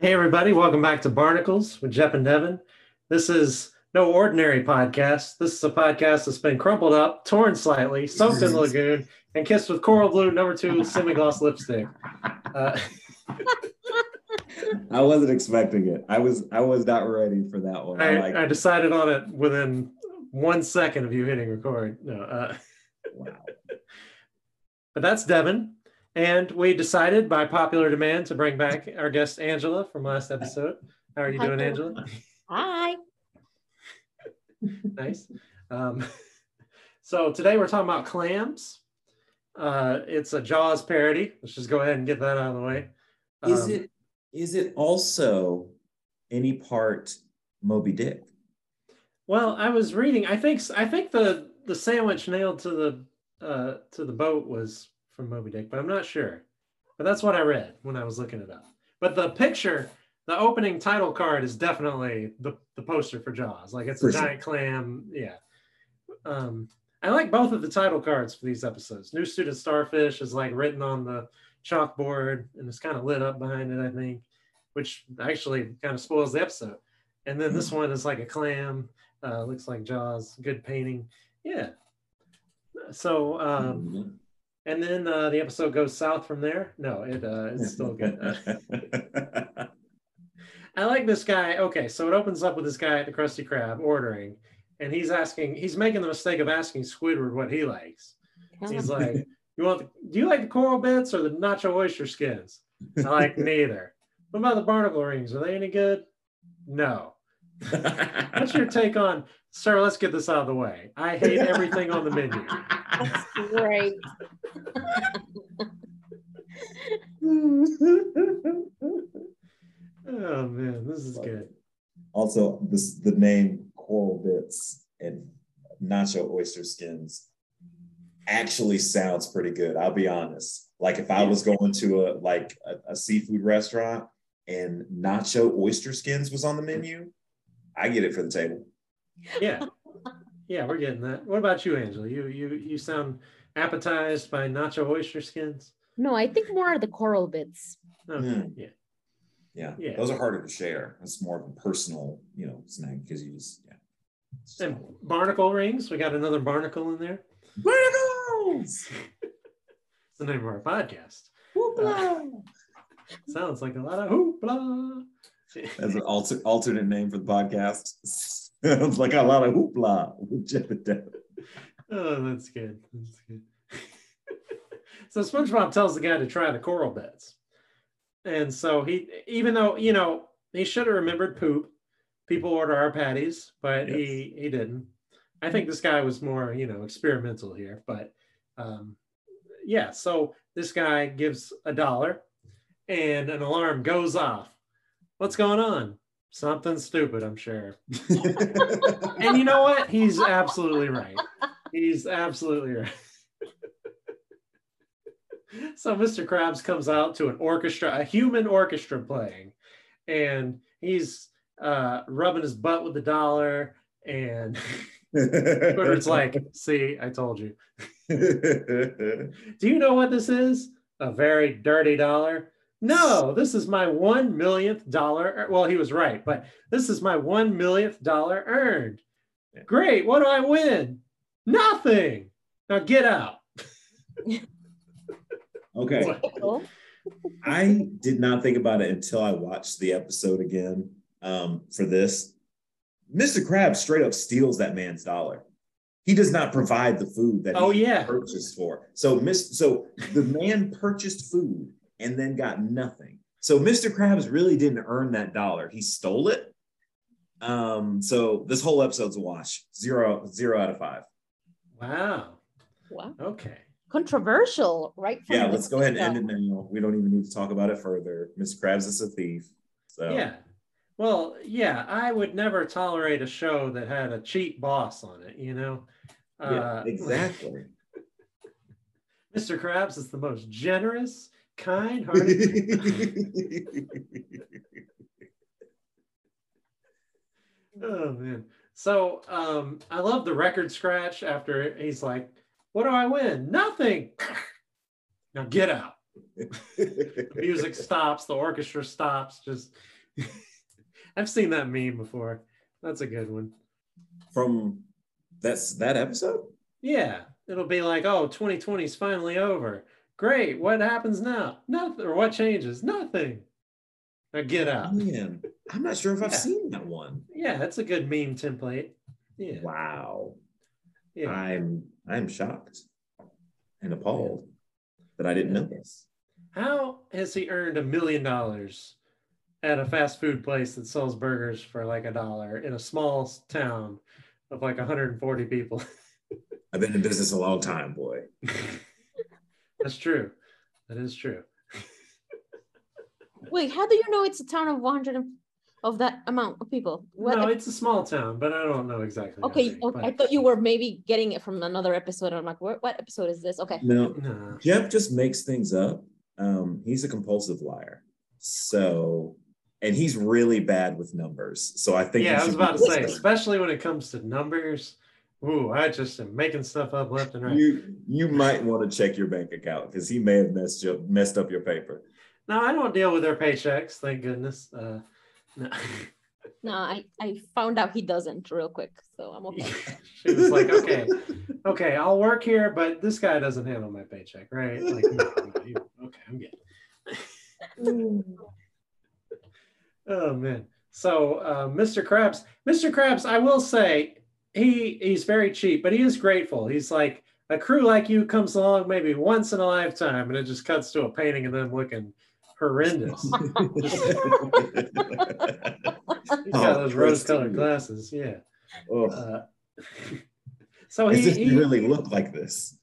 Hey, everybody, welcome back to Barnacles with Jeff and Devin. This is no ordinary podcast. This is a podcast that's been crumpled up, torn slightly, soaked in the lagoon, and kissed with coral blue number two semi gloss lipstick. Uh, I wasn't expecting it. I was I was not ready for that one. I, I, like I decided on it within one second of you hitting record. No, uh, wow. but that's Devin. And we decided by popular demand to bring back our guest Angela from last episode. How are you doing, Angela? Hi. nice. Um, so today we're talking about clams. Uh, it's a Jaws parody. Let's just go ahead and get that out of the way. Is Um, it is it also any part Moby Dick? Well, I was reading. I think I think the the sandwich nailed to the uh, to the boat was from Moby Dick, but I'm not sure. But that's what I read when I was looking it up. But the picture, the opening title card is definitely the the poster for Jaws. Like it's a sure. giant clam. Yeah. Um, I like both of the title cards for these episodes. New Student Starfish is like written on the chalkboard and it's kind of lit up behind it, I think, which actually kind of spoils the episode. And then this one is like a clam, uh, looks like Jaws, good painting. Yeah. So, um, and then uh, the episode goes south from there. No, it uh, it's still good. I like this guy. Okay, so it opens up with this guy at the Krusty Krab ordering, and he's asking, he's making the mistake of asking Squidward what he likes. He's like, "You want? The, do you like the coral bits or the nacho oyster skins?" I like neither. What about the barnacle rings? Are they any good? No. What's your take on, sir? Let's get this out of the way. I hate everything on the menu. That's great. Oh man, this is good. also, this the name Coral Bits and Nacho Oyster Skins actually sounds pretty good. I'll be honest. Like if I was going to a like a, a seafood restaurant and Nacho Oyster Skins was on the menu, I get it for the table. Yeah, yeah, we're getting that. What about you, Angela? You you you sound appetized by nacho oyster skins. No, I think more of the coral bits. Okay, Mm. yeah. Yeah, Yeah. those are harder to share. It's more of a personal, you know, snack because you just yeah. And barnacle rings. We got another barnacle in there. Barnacles! It's the name of our podcast. Whoopla! Sounds like a lot of hoopla. That's an alter, alternate name for the podcast. Sounds like a lot of hoopla with Jeff and Deb. Oh, that's good. That's good. so SpongeBob tells the guy to try the coral beds. And so he, even though, you know, he should have remembered poop. People order our patties, but he he didn't. I think this guy was more, you know, experimental here. But um, yeah, so this guy gives a dollar and an alarm goes off. What's going on? Something stupid, I'm sure. And you know what? He's absolutely right. He's absolutely right. so Mr. Krabs comes out to an orchestra, a human orchestra playing, and he's uh, rubbing his butt with the dollar. And Squidward's like, "See, I told you." Do you know what this is? A very dirty dollar. No, this is my one millionth dollar. Well, he was right, but this is my one millionth dollar earned. Great. What do I win? Nothing. Now get out. okay. I did not think about it until I watched the episode again um, for this. Mr. Crab straight up steals that man's dollar. He does not provide the food that Oh, he yeah. purchased for. So, Miss, so the man purchased food and then got nothing. So Mr. Krabs really didn't earn that dollar. He stole it. Um, so this whole episode's a wash. Zero, zero out of five. Wow. wow. Okay. Controversial, right? from Yeah, let's go ahead and end it now. We don't even need to talk about it further. Mr. Krabs is a thief. So Yeah. Well, yeah, I would never tolerate a show that had a cheap boss on it, you know? Yeah, Uh, exactly. Mr. Krabs is the most generous, kind hearted. Oh man. So um I love the record scratch after he's like, What do I win? Nothing. now get out. The music stops, the orchestra stops. Just, I've seen that meme before. That's a good one. From that's that episode. Yeah, it'll be like, oh, 2020 is finally over. Great. What happens now? Nothing. Or what changes? Nothing. Now get out. Man, I'm not sure if I've Yeah. seen that one. Yeah, that's a good meme template. Yeah. Wow. Yeah. I'm I'm shocked and appalled that I didn't know this. How has he earned a million dollars at a fast food place that sells burgers for like a dollar in a small town of like 140 people? I've been in business a long time, boy. That's true. That is true. Wait, how do you know it's a town of 100 of that amount of people? What? No, it's a small town, but I don't know exactly. how okay, big, okay. I thought you were maybe getting it from another episode. I'm like, what, what episode is this? Okay. No, No. Jeff just makes things up. Um, he's a compulsive liar. So, and he's really bad with numbers. So I think Yeah, I was about to say, especially when it comes to numbers. Ooh, I just am making stuff up left and right. you you might want to check your bank account because he may have messed up messed up your paper. No, I don't deal with their paychecks, thank goodness. Uh, no. No, I, I found out he doesn't real quick. So I'm okay. she was like, okay, okay, I'll work here, but this guy doesn't handle my paycheck, right? Like, no, no, you, okay, I'm good. Oh man. So uh, Mr. Krabs, Mr. Krabs, I will say he he's very cheap, but he is grateful. He's like a crew like you comes along maybe once in a lifetime, and it just cuts to a painting of them looking horrendous. He's got Oh, those rose-colored glasses, yeah. oh, Uh, so as he, he really look like this.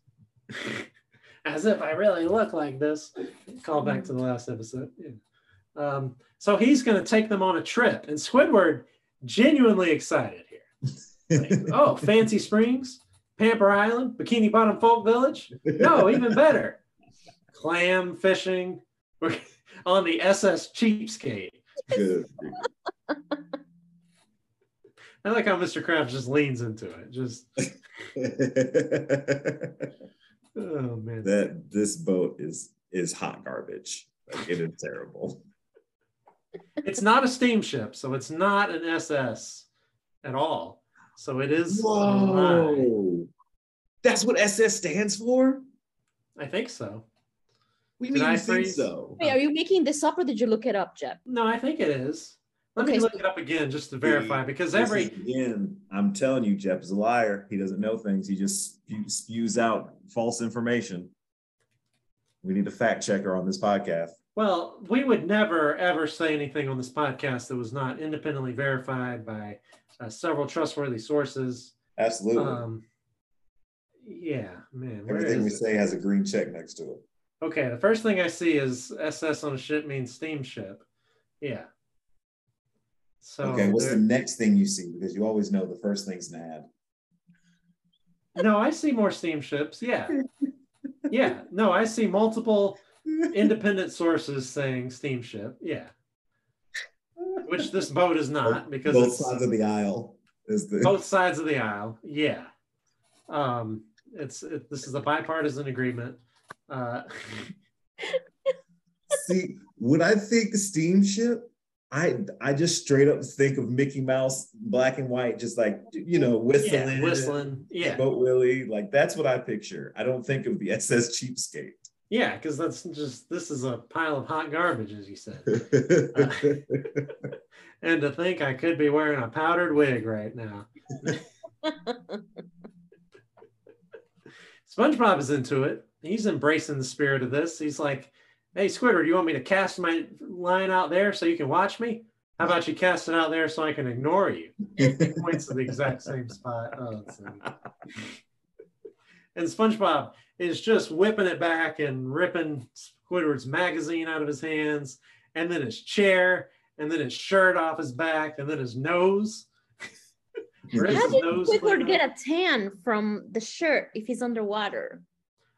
as if I really look like this. Call back to the last episode. Yeah. Um, so he's going to take them on a trip, and Squidward genuinely excited here. Like, oh, Fancy Springs, Pamper Island, Bikini Bottom Folk Village. No, even better, clam fishing. We're on the SS Cheapskate. Good. I like how Mr. Krabs just leans into it. Just oh man. that this boat is is hot garbage. Like, it is terrible. It's not a steamship, so it's not an SS at all. So it is. a lie. Whoa. That's what SS stands for? I think so. We mean I you think so. Wait, are you making this up or did you look it up, Jeb? No, I think it is. Let me Okay, look so- it up again just to verify because every again, I'm telling you, Jeff is a liar. He doesn't know things. He just spews out false information. We need a fact checker on this podcast. Well, we would never ever say anything on this podcast that was not independently verified by uh, several trustworthy sources. Absolutely. Um, yeah, man. Everything we it? say has a green check next to it. Okay, the first thing I see is SS on a ship means steamship. Yeah. So okay, what's the next thing you see? Because you always know the first thing's an ad. no, I see more steamships. Yeah. Yeah. No, I see multiple independent sources saying steamship. Yeah. Which this boat is not because both sides of the aisle is the both sides of the aisle. Yeah. Um, it's it, this is a bipartisan agreement. Uh, see when I think steamship, I I just straight up think of Mickey Mouse, black and white, just like you know, whistling, yeah, whistling. Yeah. Boat Willie, like that's what I picture. I don't think of the SS Cheapskate. Yeah, because that's just this is a pile of hot garbage, as you said. Uh, and to think I could be wearing a powdered wig right now. SpongeBob is into it. He's embracing the spirit of this. He's like, "Hey, Squidward, you want me to cast my line out there so you can watch me? How about you cast it out there so I can ignore you?" He points to the exact same spot. Oh, and SpongeBob is just whipping it back and ripping Squidward's magazine out of his hands, and then his chair, and then his shirt off his back, and then his nose. How his did nose Squidward get a tan from the shirt if he's underwater?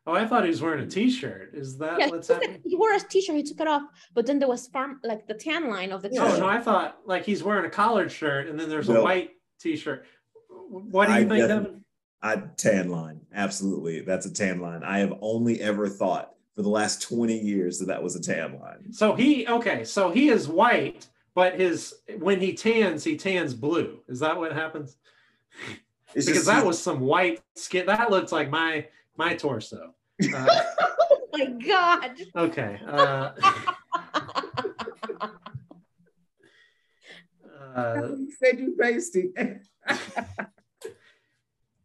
Oh, I thought he was wearing a T-shirt. Is that Yeah, he, what's took it, happening? he wore a t-shirt, he took it off, but then there was farm like the tan line of the Oh t-shirt. Oh no, I thought like he's wearing a collared shirt, and then there's a white T-shirt. What do you I think, definitely- Devin? I tan line. Absolutely. That's a tan line. I have only ever thought for the last 20 years that that was a tan line. So he okay, so he is white, but his when he tans, he tans blue. Is that what happens? It's because just- that was some white skin. That looks like my my torso. Uh, oh my god. okay. Uh, uh, said you pasty.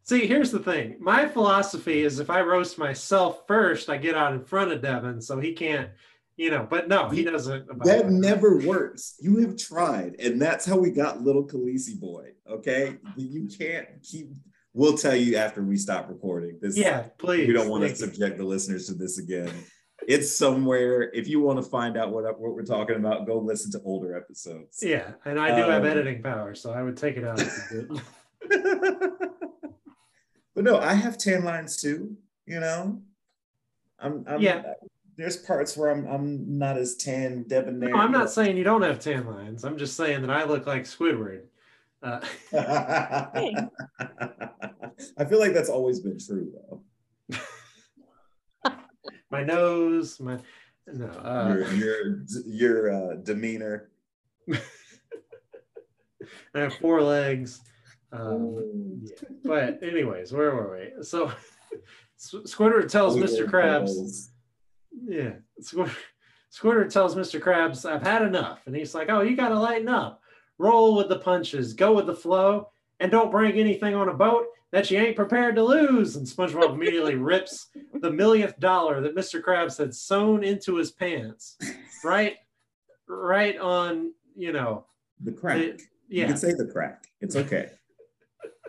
See, here's the thing. My philosophy is if I roast myself first, I get out in front of Devin, so he can't, you know. But no, he doesn't. That by never works. You have tried, and that's how we got little Khaleesi boy. Okay, you can't keep. We'll tell you after we stop recording. This, Yeah, please. we don't want to subject the listeners to this again. It's somewhere. If you want to find out what what we're talking about, go listen to older episodes. Yeah, and I do have Um, editing power, so I would take it out. if you did. but no, I have tan lines too. You know, I'm, I'm Yeah. There's parts where I'm I'm not as tan debonair. No, I'm not saying you don't have tan lines. I'm just saying that I look like Squidward. Uh, I feel like that's always been true though. my nose, my no. Uh, your your your uh, demeanor. I have four legs. Um, yeah. But anyways, where were we? So S- Squidward tells Mr. Krabs, yeah, Squidward, Squidward tells Mr. Krabs, I've had enough. And he's like, oh, you got to lighten up. Roll with the punches, go with the flow, and don't bring anything on a boat that you ain't prepared to lose. And SpongeBob immediately rips the millionth dollar that Mr. Krabs had sewn into his pants, right, right on, you know, The crack. the- You can say the crack. It's okay.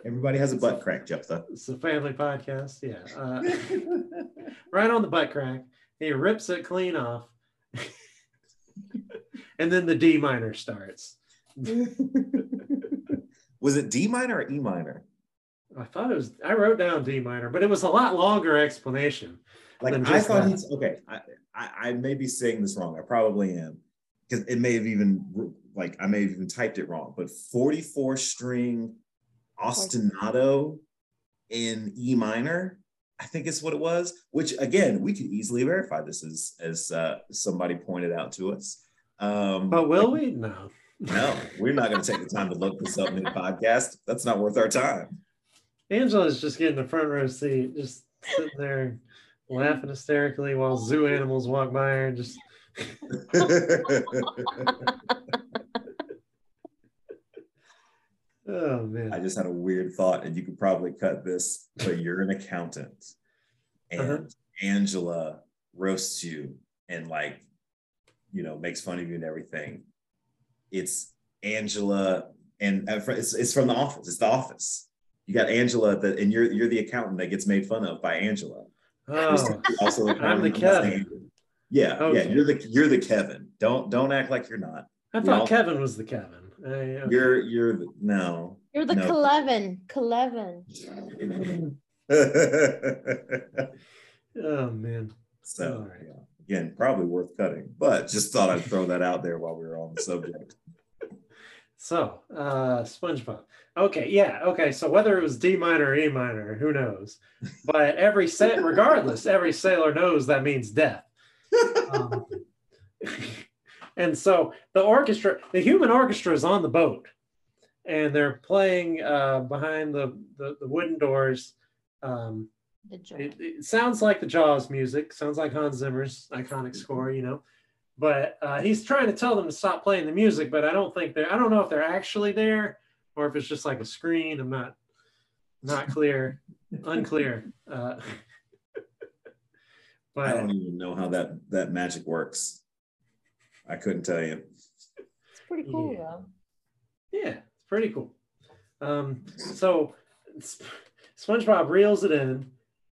Everybody has a butt crack, Jephthah. it's a family podcast. Yeah, uh, right on the butt crack. He rips it clean off, and then the D minor starts. Was it D minor or E minor? I thought it was. I wrote down D minor, but it was a lot longer explanation. Like I thought that. he's okay. I, I I may be saying this wrong. I probably am because it may have even like I may have even typed it wrong. But 44 string ostinato in E minor, I think is what it was. Which again, we could easily verify this as as uh, somebody pointed out to us. Um, But will we? No. no, we're not going to take the time to look this up in the podcast. That's not worth our time. Angela's just getting the front row seat, just sitting there laughing hysterically while zoo animals walk by her and just oh man. I just had a weird thought, and you could probably cut this, but you're an accountant, and Uh-huh. Angela roasts you and like, you know, makes fun of you and everything. It's Angela, and uh, it's, it's from the office. It's the office. You got Angela, that, and you're you're the accountant that gets made fun of by Angela. Oh, also, I'm the Kevin. Yeah, Okay. yeah, you're the you're the Kevin. Don't don't act like you're not. I thought Kevin was the Kevin. I, okay. You're you're the, no. You're the No. Clevin. Clevin. oh man. so All right. yeah. again, probably worth cutting, but just thought I'd throw that out there while we were on the subject. So, uh, SpongeBob. Okay, yeah, okay. So whether it was D minor or E minor, who knows? But every sa- regardless, every sailor knows that means death. Um, and so the orchestra, the human orchestra, is on the boat, and they're playing uh, behind the, the the wooden doors. Um, The it, it sounds like the Jaws music. Sounds like Hans Zimmer's iconic score, you know. But uh, he's trying to tell them to stop playing the music, but I don't think they're. I don't know if they're actually there or if it's just like a screen. I'm not not clear, unclear. Uh, I don't even know how that that magic works. I couldn't tell you. It's pretty cool Yeah. though. yeah, it's pretty cool. Um, so Sp- SpongeBob reels it in,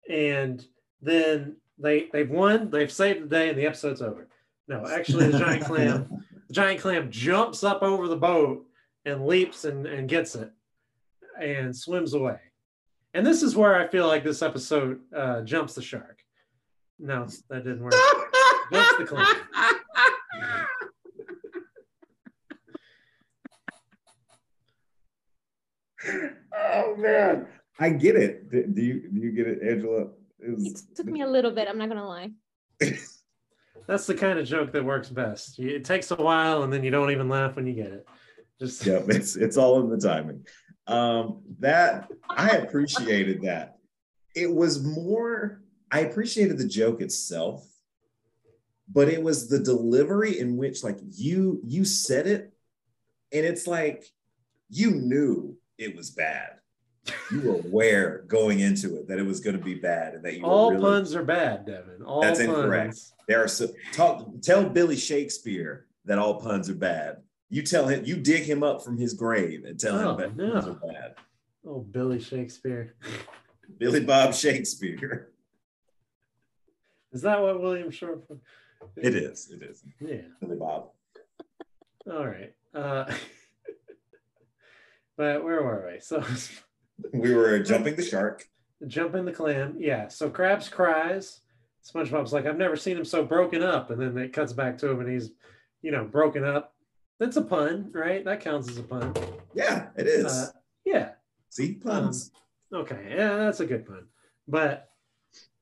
and then they they've won. They've saved the day, and the episode's over. No, actually, the giant clam, the giant clam jumps up over the boat and leaps and, and gets it, and swims away. And this is where I feel like this episode uh, jumps the shark. No, that didn't work. Jumps the clam. oh man, I get it. Do do you do you get it, Angela? It was- It took me a little bit. I'm not gonna lie. That's the kind of joke that works best. It takes a while, and then you don't even laugh when you get it. Just Yep, it's it's all in the timing. Um, that I appreciated that. It was more. I appreciated the joke itself, but it was the delivery in which, like, you you said it, and it's like you knew it was bad. You were aware going into it that it was going to be bad, and that you all really, puns are bad, Devin. All That's puns. incorrect. There are so talk. Tell Billy Shakespeare that all puns are bad. You tell him. You dig him up from his grave and tell Oh, him that puns are bad. Oh, Billy Shakespeare. Billy Bob Shakespeare. Is that what William short? It is. It is. Yeah. Billy Bob. All right. Uh, but where were we? So We were jumping the shark. jumping the clam. Yeah. So Krabs cries. SpongeBob's like, I've never seen him so broken up. And then it cuts back to him and he's, you know, broken up. That's a pun, right? That counts as a pun. Yeah, it is. Uh, yeah. See puns. Okay. Yeah, that's a good pun. But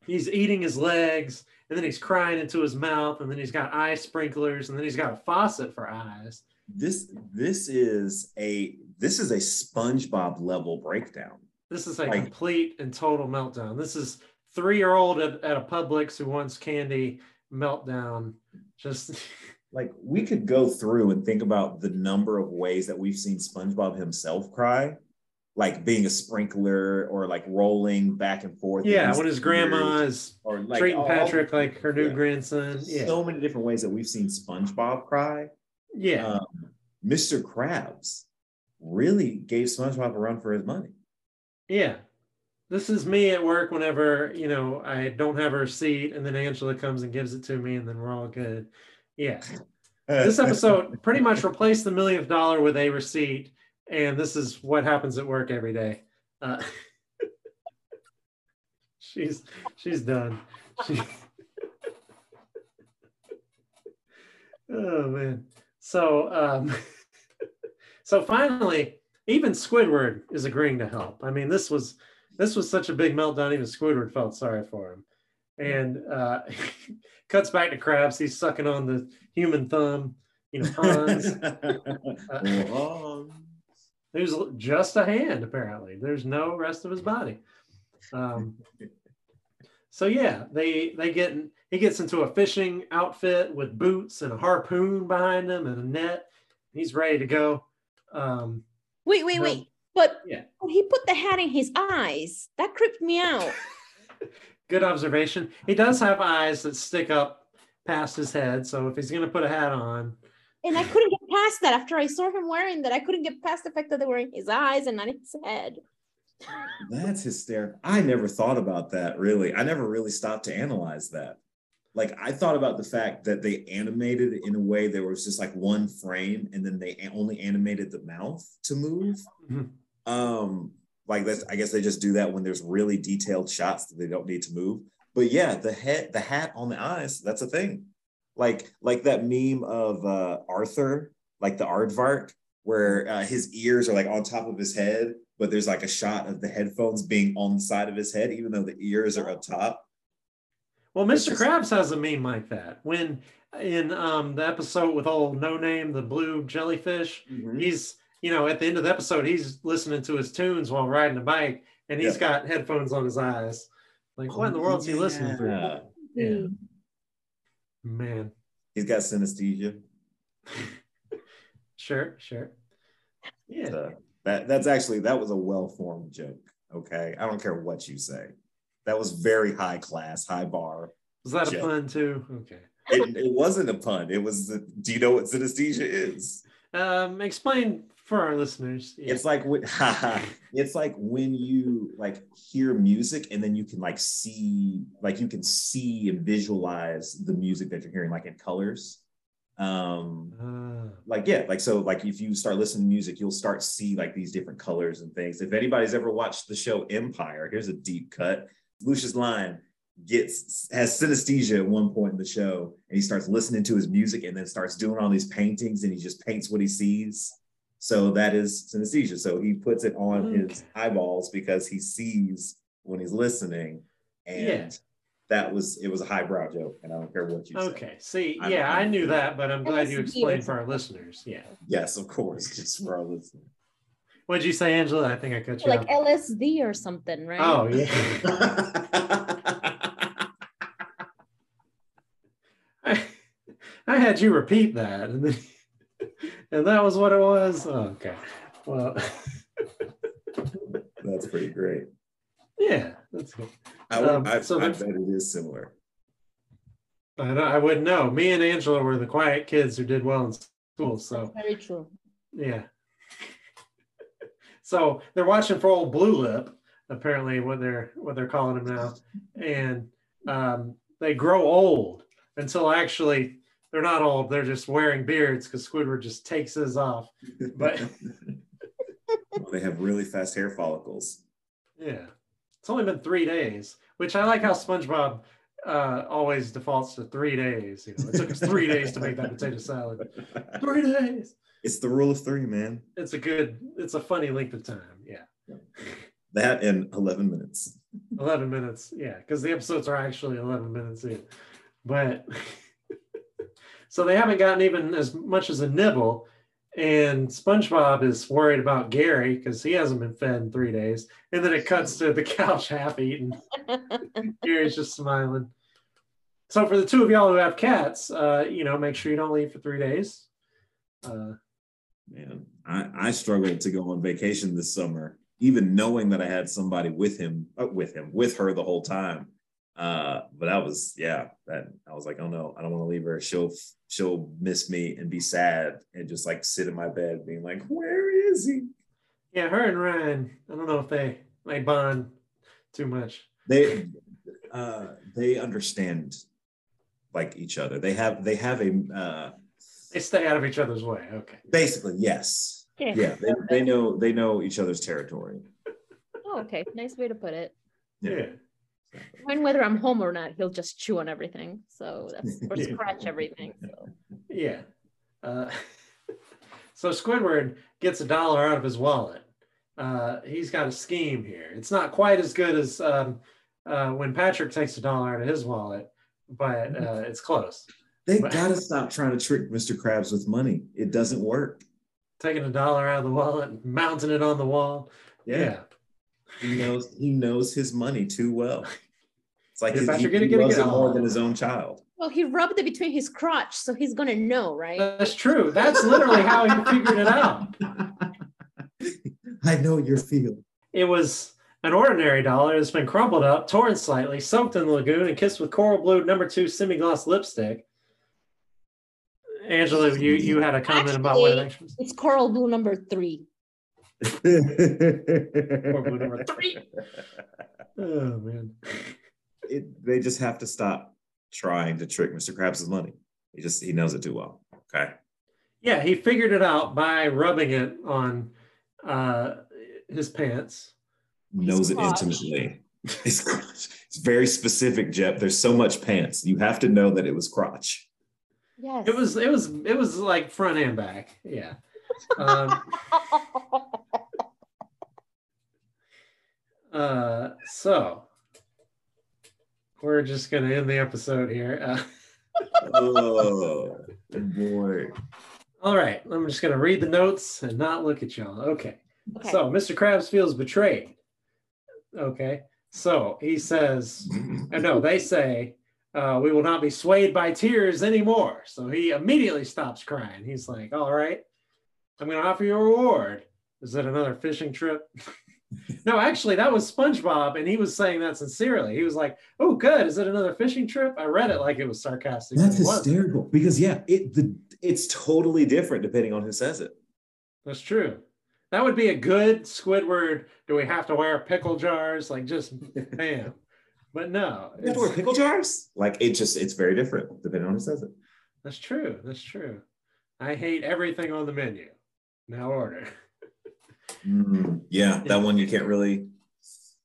he's eating his legs and then he's crying into his mouth and then he's got eye sprinklers and then he's got a faucet for eyes. this this is a this is a SpongeBob level breakdown. This is a Like- complete and total meltdown. This is three year old at, at a Publix who wants candy meltdown. Just Like we could go through and think about the number of ways that we've seen SpongeBob himself cry, like being a sprinkler or like rolling back and forth. yeah, when his grandma is or like treating all- Patrick like her new yeah. grandson. Yeah, so many different ways that we've seen SpongeBob cry. yeah, Um, Mr. Krabs really gave SpongeBob a run for his money. yeah. This is me at work whenever you know I don't have a receipt, and then Angela comes and gives it to me, and then we're all good. Yeah, this episode pretty much replaced the millionth dollar with a receipt, and this is what happens at work every day. Uh, she's she's done. She... oh man. So um, so finally, even Squidward is agreeing to help. I mean, this was this was such a big meltdown. Even Squidward felt sorry for him, and uh, cuts back to Krabs. He's sucking on the human thumb. You know, Hans. Uh, There's just a hand, apparently. There's no rest of his body. Um, so yeah, they they get he gets into a fishing outfit with boots and a harpoon behind him and a net. He's ready to go. Um, Wait, wait, No. wait. But Yeah. he put the hat in his eyes. That creeped me out. good observation. He does have eyes that stick up past his head. So if he's gonna put a hat on, And I couldn't get past that after I saw him wearing that. I couldn't get past the fact that they were in his eyes and not his head. That's hysterical. I never thought about that really. I never really stopped to analyze that. Like I thought about the fact that they animated in a way there was just like one frame and then they only animated the mouth to move. Mhm. Um like that's I guess they just do that when there's really detailed shots that they don't need to move. But yeah, the head the hat on the eyes, that's a thing. Like like that meme of uh Arthur, like the aardvark where uh, his ears are like on top of his head, but there's like a shot of the headphones being on the side of his head, even though the ears are up top. Well, Mr. just- Krabs has a meme like that. When in um, the episode with old No Name, the blue jellyfish, he's you know at the end of the episode he's listening to his tunes while riding a bike, and he's Yeah. got headphones on his eyes. Like, what in the world's he listening to? Yeah. Yeah. Man, He's got synesthesia. sure, sure. Yeah, So that that's actually that was a well-formed joke. Okay. I don't care what you say. That was very high class, high bar. was that a pun too? Okay. It, it wasn't a pun. It was do you know what synesthesia is? Um, explain for our listeners. Yeah. It's like when, it's like when you like hear music and then you can like see like you can see and visualize the music that you're hearing like in colors. Um Ah, like yeah, like so like if you start listening to music, you'll start see like these different colors and things. If anybody's ever watched the show Empire, here's a deep cut. Lucious Lyon gets has synesthesia at one point in the show and he starts listening to his music and then starts doing all these paintings and he just paints what he sees so that is synesthesia so he puts it on Mm. his eyeballs because he sees when he's listening and Yeah. that was it was a highbrow joke, and I don't care what you say. Okay. See, I'm- yeah, I I'm- knew that, but I'm glad you explained for our listeners. Yeah. Yes, of course, just for our listeners. What'd you say, Angela? I think I cut you like off. LSD or something, right? Oh yeah. I, I had you repeat that, and then, and that was what it was. Oh, okay. Well, That's pretty great. yeah, that's good. I, would, Um, I, so I bet it is similar. I, I wouldn't know. Me and Angela were the quiet kids who did well in school, so Very true. yeah. So they're watching for old Blue Lip, apparently what they're what they're calling him now, and um, they grow old until actually they're not old. They're just wearing beards because Squidward just takes his off. But Well, they have really fast hair follicles. yeah, it's only been three days, which I like how SpongeBob uh, always defaults to three days. You know, it took us three days to make that potato salad. Three days. It's the rule of three, man. It's a good. It's a funny length of time. Yeah. That in 11 minutes. 11 minutes yeah because the episodes are actually 11 minutes in but so they haven't gotten even as much as a nibble and spongebob is worried about gary because he hasn't been fed in three days and then it cuts to the couch half eaten gary's just smiling so for the two of y'all who have cats uh, you know make sure you don't leave for three days uh, Man, I, I struggled to go on vacation this summer, even knowing that I had somebody with him, uh, with him, with her the whole time. Uh, but that was, yeah, that I was like, oh no, I don't want to leave her. She'll she'll miss me and be sad and just like sit in my bed being like, where is he? yeah her and ryan i don't know if they they bond too much They uh they understand like each other. They have they have a uh they stay out of each other's way okay basically yes. Okay. Yeah, they, they know they know each other's territory. Oh, okay. Nice way to put it. yeah. When whether I'm home or not, he'll just chew on everything. So that's or scratch everything. So Yeah. Uh, so Squidward gets a dollar out of his wallet. Uh, he's got a scheme here. It's not quite as good as um, uh, when Patrick takes a dollar out of his wallet, but uh, it's close. They But- gotta stop trying to trick Mr. Krabs with money. It doesn't work. Taking a dollar out of the wallet, and mounting it on the wall. Yeah. He knows he knows his money too well. It's like Yeah, his, he, Patrick, get it, he get loves it it. more than his own child. well, he rubbed it between his crotch, so he's gonna know, right? That's true. That's literally how he figured it out. I know your feel. It was an ordinary dollar that's been crumpled up, torn slightly, soaked in the lagoon, and kissed with coral blue number two semi-gloss lipstick. Angela, you you had a comment about what it actually was. It's coral blue number three. Coral blue number three. Oh man. It, they just have to stop trying to trick Mr. Krabs' money. He just he knows it too well. Okay. Yeah, he figured it out by rubbing it on uh, his pants. knows it intimately. It's, it's very specific, Jeff. There's so much pants. You have to know that it was crotch. Yes. It was it was it was like front and back. Yeah. Um, uh, so we're just gonna end the episode here. Uh, Oh boy. all right, I'm just gonna read the notes and not look at y'all. Okay. okay. So Mr. Krabs feels betrayed. Okay. So he says, uh, no, they say, uh, we will not be swayed by tears anymore. So he immediately stops crying. He's like, all right, I'm going to offer you a reward. Is it another fishing trip? no, actually, that was SpongeBob, and he was saying that sincerely. He was like, oh, good. Is it another fishing trip? I read it like it was sarcastic. That's hysterical because yeah, it the it's totally different depending on who says it. That's true. That would be a good Squidward. Do we have to wear pickle jars? Like just bam. But no, You have to wear pickle jars? Like it just it's very different depending on who says it. that's true. That's true. I hate everything on the menu. Now order. Mm, yeah, that one you can't really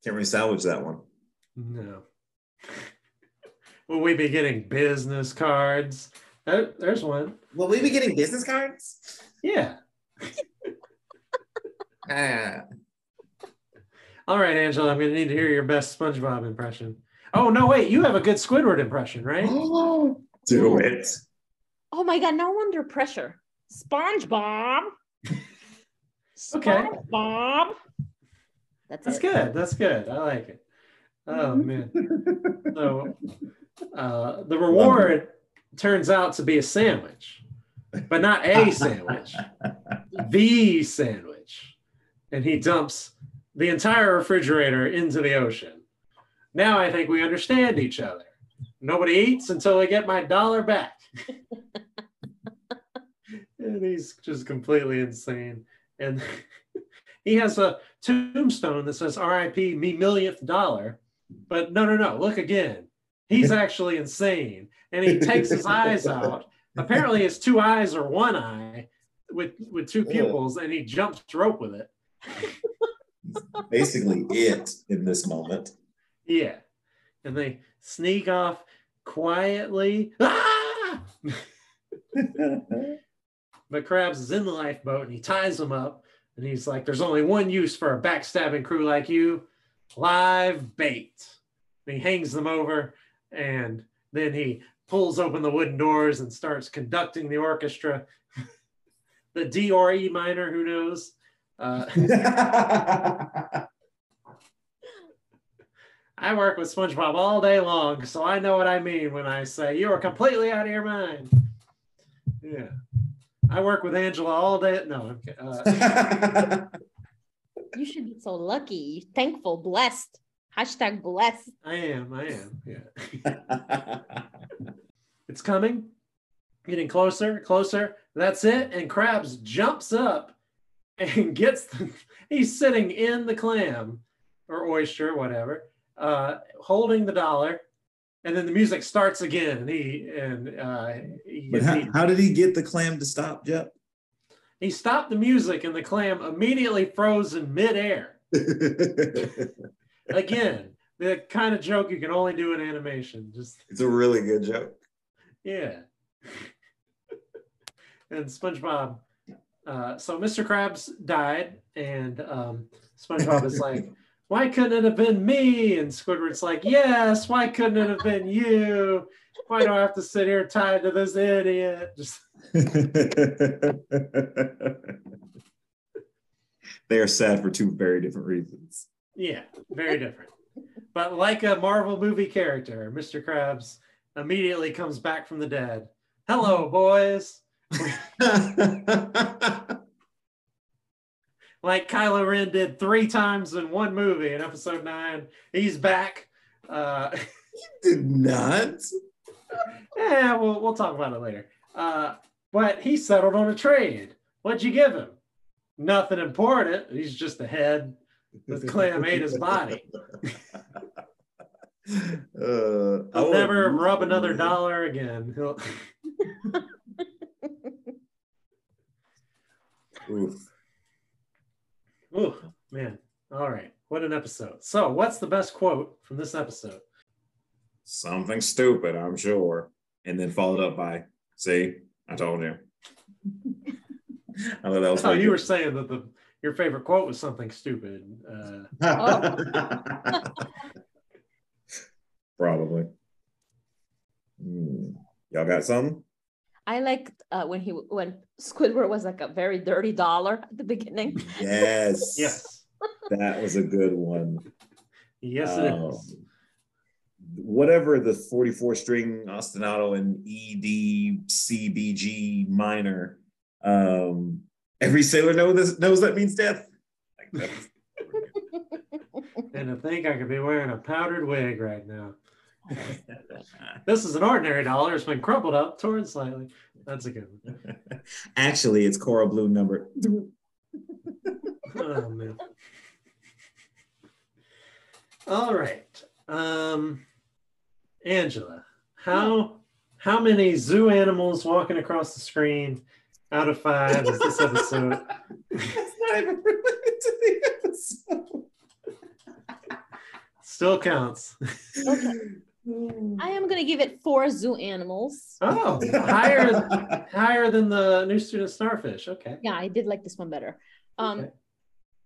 can't really salvage that one. No. Will we be getting business cards? There- there's one. Will we be getting business cards? Yeah. Ah. All right, Angela. I'm gonna need to hear your best SpongeBob impression. Oh no, wait, you have a good Squidward impression, right? Oh, Do it. Oh my god, now I'm under pressure. SpongeBob. Okay. SpongeBob. That's, That's it. good. That's good. I like it. Oh man. So uh, the reward turns out to be a sandwich, but not a sandwich, the sandwich. And he dumps the entire refrigerator into the ocean. Now I think we understand each other. Nobody eats until I get my dollar back. and he's just completely insane. And he has a tombstone that says RIP me millionth dollar. But no, no, no. Look again. He's actually insane. And he takes his eyes out. Apparently, his two eyes are one eye with, with two pupils, and he jumps rope with it. Basically, it in this moment. Yeah. And they sneak off quietly. Ah! But Krabs is in the lifeboat and he ties them up. And he's like, There's only one use for a backstabbing crew like you live bait. And he hangs them over and then he pulls open the wooden doors and starts conducting the orchestra. the D or E minor, who knows? Uh, I work with SpongeBob all day long, so I know what I mean when I say you are completely out of your mind. Yeah. I work with Angela all day. No. Uh, You should be so lucky, thankful, blessed. Hashtag blessed. I am. I am. Yeah. It's coming, getting closer, closer. That's it. And Krabs jumps up and gets the, he's sitting in the clam or oyster, whatever, uh, holding the dollar. And then the music starts again. And he and uh, he, but how, how did he get the clam to stop, Jeff? he stopped the music and the clam immediately froze in midair. Again, the kind of joke you can only do in animation. Just it's a really good joke. Yeah. and SpongeBob. Uh, so Mr. Krabs died, and um, SpongeBob is like, "Why couldn't it have been me?" And Squidward's like, "Yes. Why couldn't it have been you? Why do I have to sit here tied to this idiot?" Just they are sad for two very different reasons. yeah, very different. But like a Marvel movie character, Mr. Krabs immediately comes back from the dead. Hello, boys. like Kylo Ren did three times in one movie in episode nine. He's back. Uh, he Did not. yeah, we'll, we'll talk about it later. Uh, but he settled on a trade. What'd you give him? Nothing important. He's just a head. The clam ate his body. Uh, I He'll never rub another dollar again. He'll, Oof. ooh, man. All right. What an episode. So, what's the best quote from this episode? Something stupid, I'm sure. And then followed up by, see, I told you. I thought that was Oh, very you were saying that the your favorite quote was something stupid. Uh, Probably. Hmm. Y'all got some? I liked uh, when he when Squidward was like a very dirty dollar at the beginning. Yes. yes. That was a good one. Yes, Um, is. Whatever the 44 string ostinato and E D C B G minor. Um, every sailor know this knows that means death. Like And I think I could be wearing a powdered wig right now. This is an ordinary dollar. It's been crumpled up, torn slightly. That's a good one. Actually, it's Coral Blue number. Oh man. All right. Um Angela, how how many zoo animals walking across the screen out of five is this episode? That's not even related to the episode. Still counts. Okay. I am gonna give it four zoo animals. Oh, higher higher than the new student starfish. Okay. Yeah, I did like this one better. Um, Okay.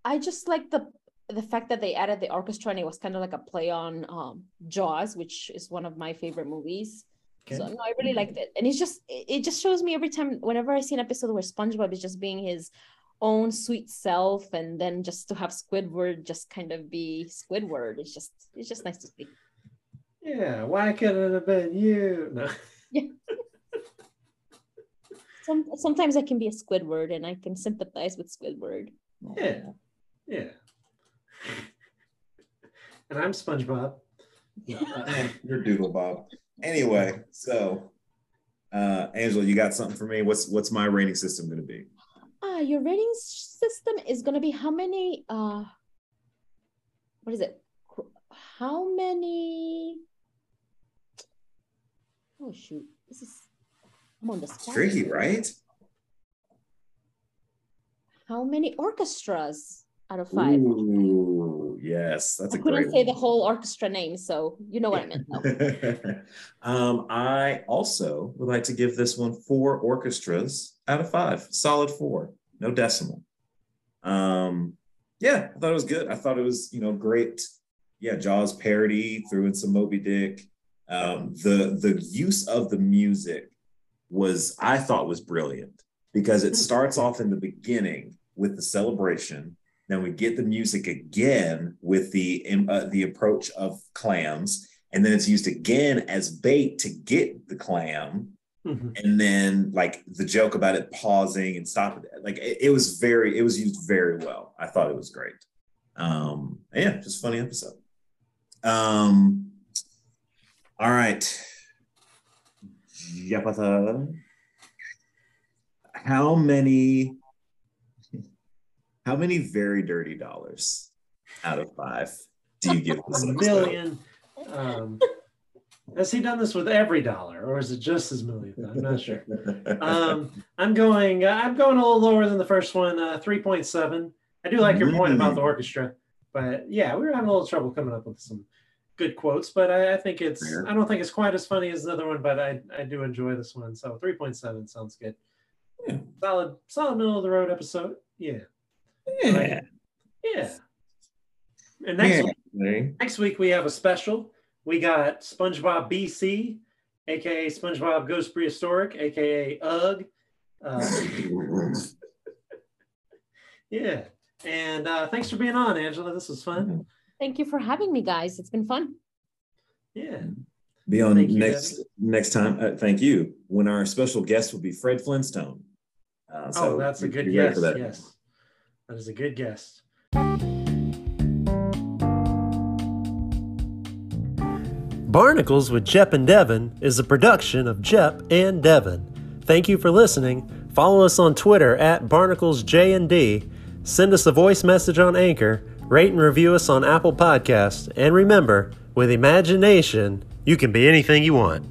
I just like the the fact that they added the orchestra and it was kind of like a play on um, Jaws, which is one of my favorite movies. Okay. So no, I really liked it, and it's just it it just shows me every time whenever I see an episode where SpongeBob is just being his own sweet self, and then just to have Squidward just kind of be Squidward, it's just it's just nice to see. Yeah, why couldn't it have been you? No. Some sometimes I can be a Squidward, and I can sympathize with Squidward. Yeah. Yeah. And I'm SpongeBob. No, uh, You're Doodle Bob. Anyway, so uh Angela, you got something for me? What's what's my rating system gonna be? Ah, your rating system is gonna be how many? Uh, what is it? How many? Oh shoot! This is I'm on the spot. tricky, right? How many orchestras out of five? Ooh, yes, that's I a couldn't say one. the whole orchestra name, so you know what I meant. um, I also would like to give this one four orchestras out of five, solid four, no decimal. Um, yeah, I thought it was good. I thought it was, you know, great. Yeah, Jaws parody, threw in some Moby Dick. Um, the the use of the music was, I thought, was brilliant because it starts off in the beginning with the celebration. Then we get the music again with the uh, the approach of clams, and then it's used again as bait to get the clam. Mhm. and then like the joke about it pausing and stopping like it, it was very it was used very well. I thought it was great. Um yeah just funny episode. Um all right Yapatha. how many how many very dirty dollars out of five do you give this A million. Um, has he done this with every dollar, or is it just his million? I'm not sure. Um, I'm going. Uh, I'm going a little lower than the first one. Uh, Three point seven. I do like your point about the orchestra, but yeah, we were having a little trouble coming up with some good quotes. But I, I think it's. Fair. I don't think it's quite as funny as the other one, but I I do enjoy this one. So three point seven sounds good. Yeah. Solid, solid middle of the road episode. Yeah, yeah. yeah. And next Yeah. week, next week we have a special. We got SpongeBob BC, aka SpongeBob Goes Prehistoric, aka Ugh. Uh, yeah. And uh, thanks for being on, Angela. This was fun. Thank you for having me, guys. It's been fun. Yeah. Be on Thank you, next next time. Uh, thank you. When our special guest will be Fred Flintstone. Uh, so oh, that's a good be guess. that. Yes. That is a good guess. Barnacles with Jep and Devin is a production of Jep and Devin. Thank you for listening. Follow us on Twitter at BarnaclesJD. Send us a voice message on Anchor. Rate and review us on Apple Podcasts. And remember, with imagination, you can be anything you want.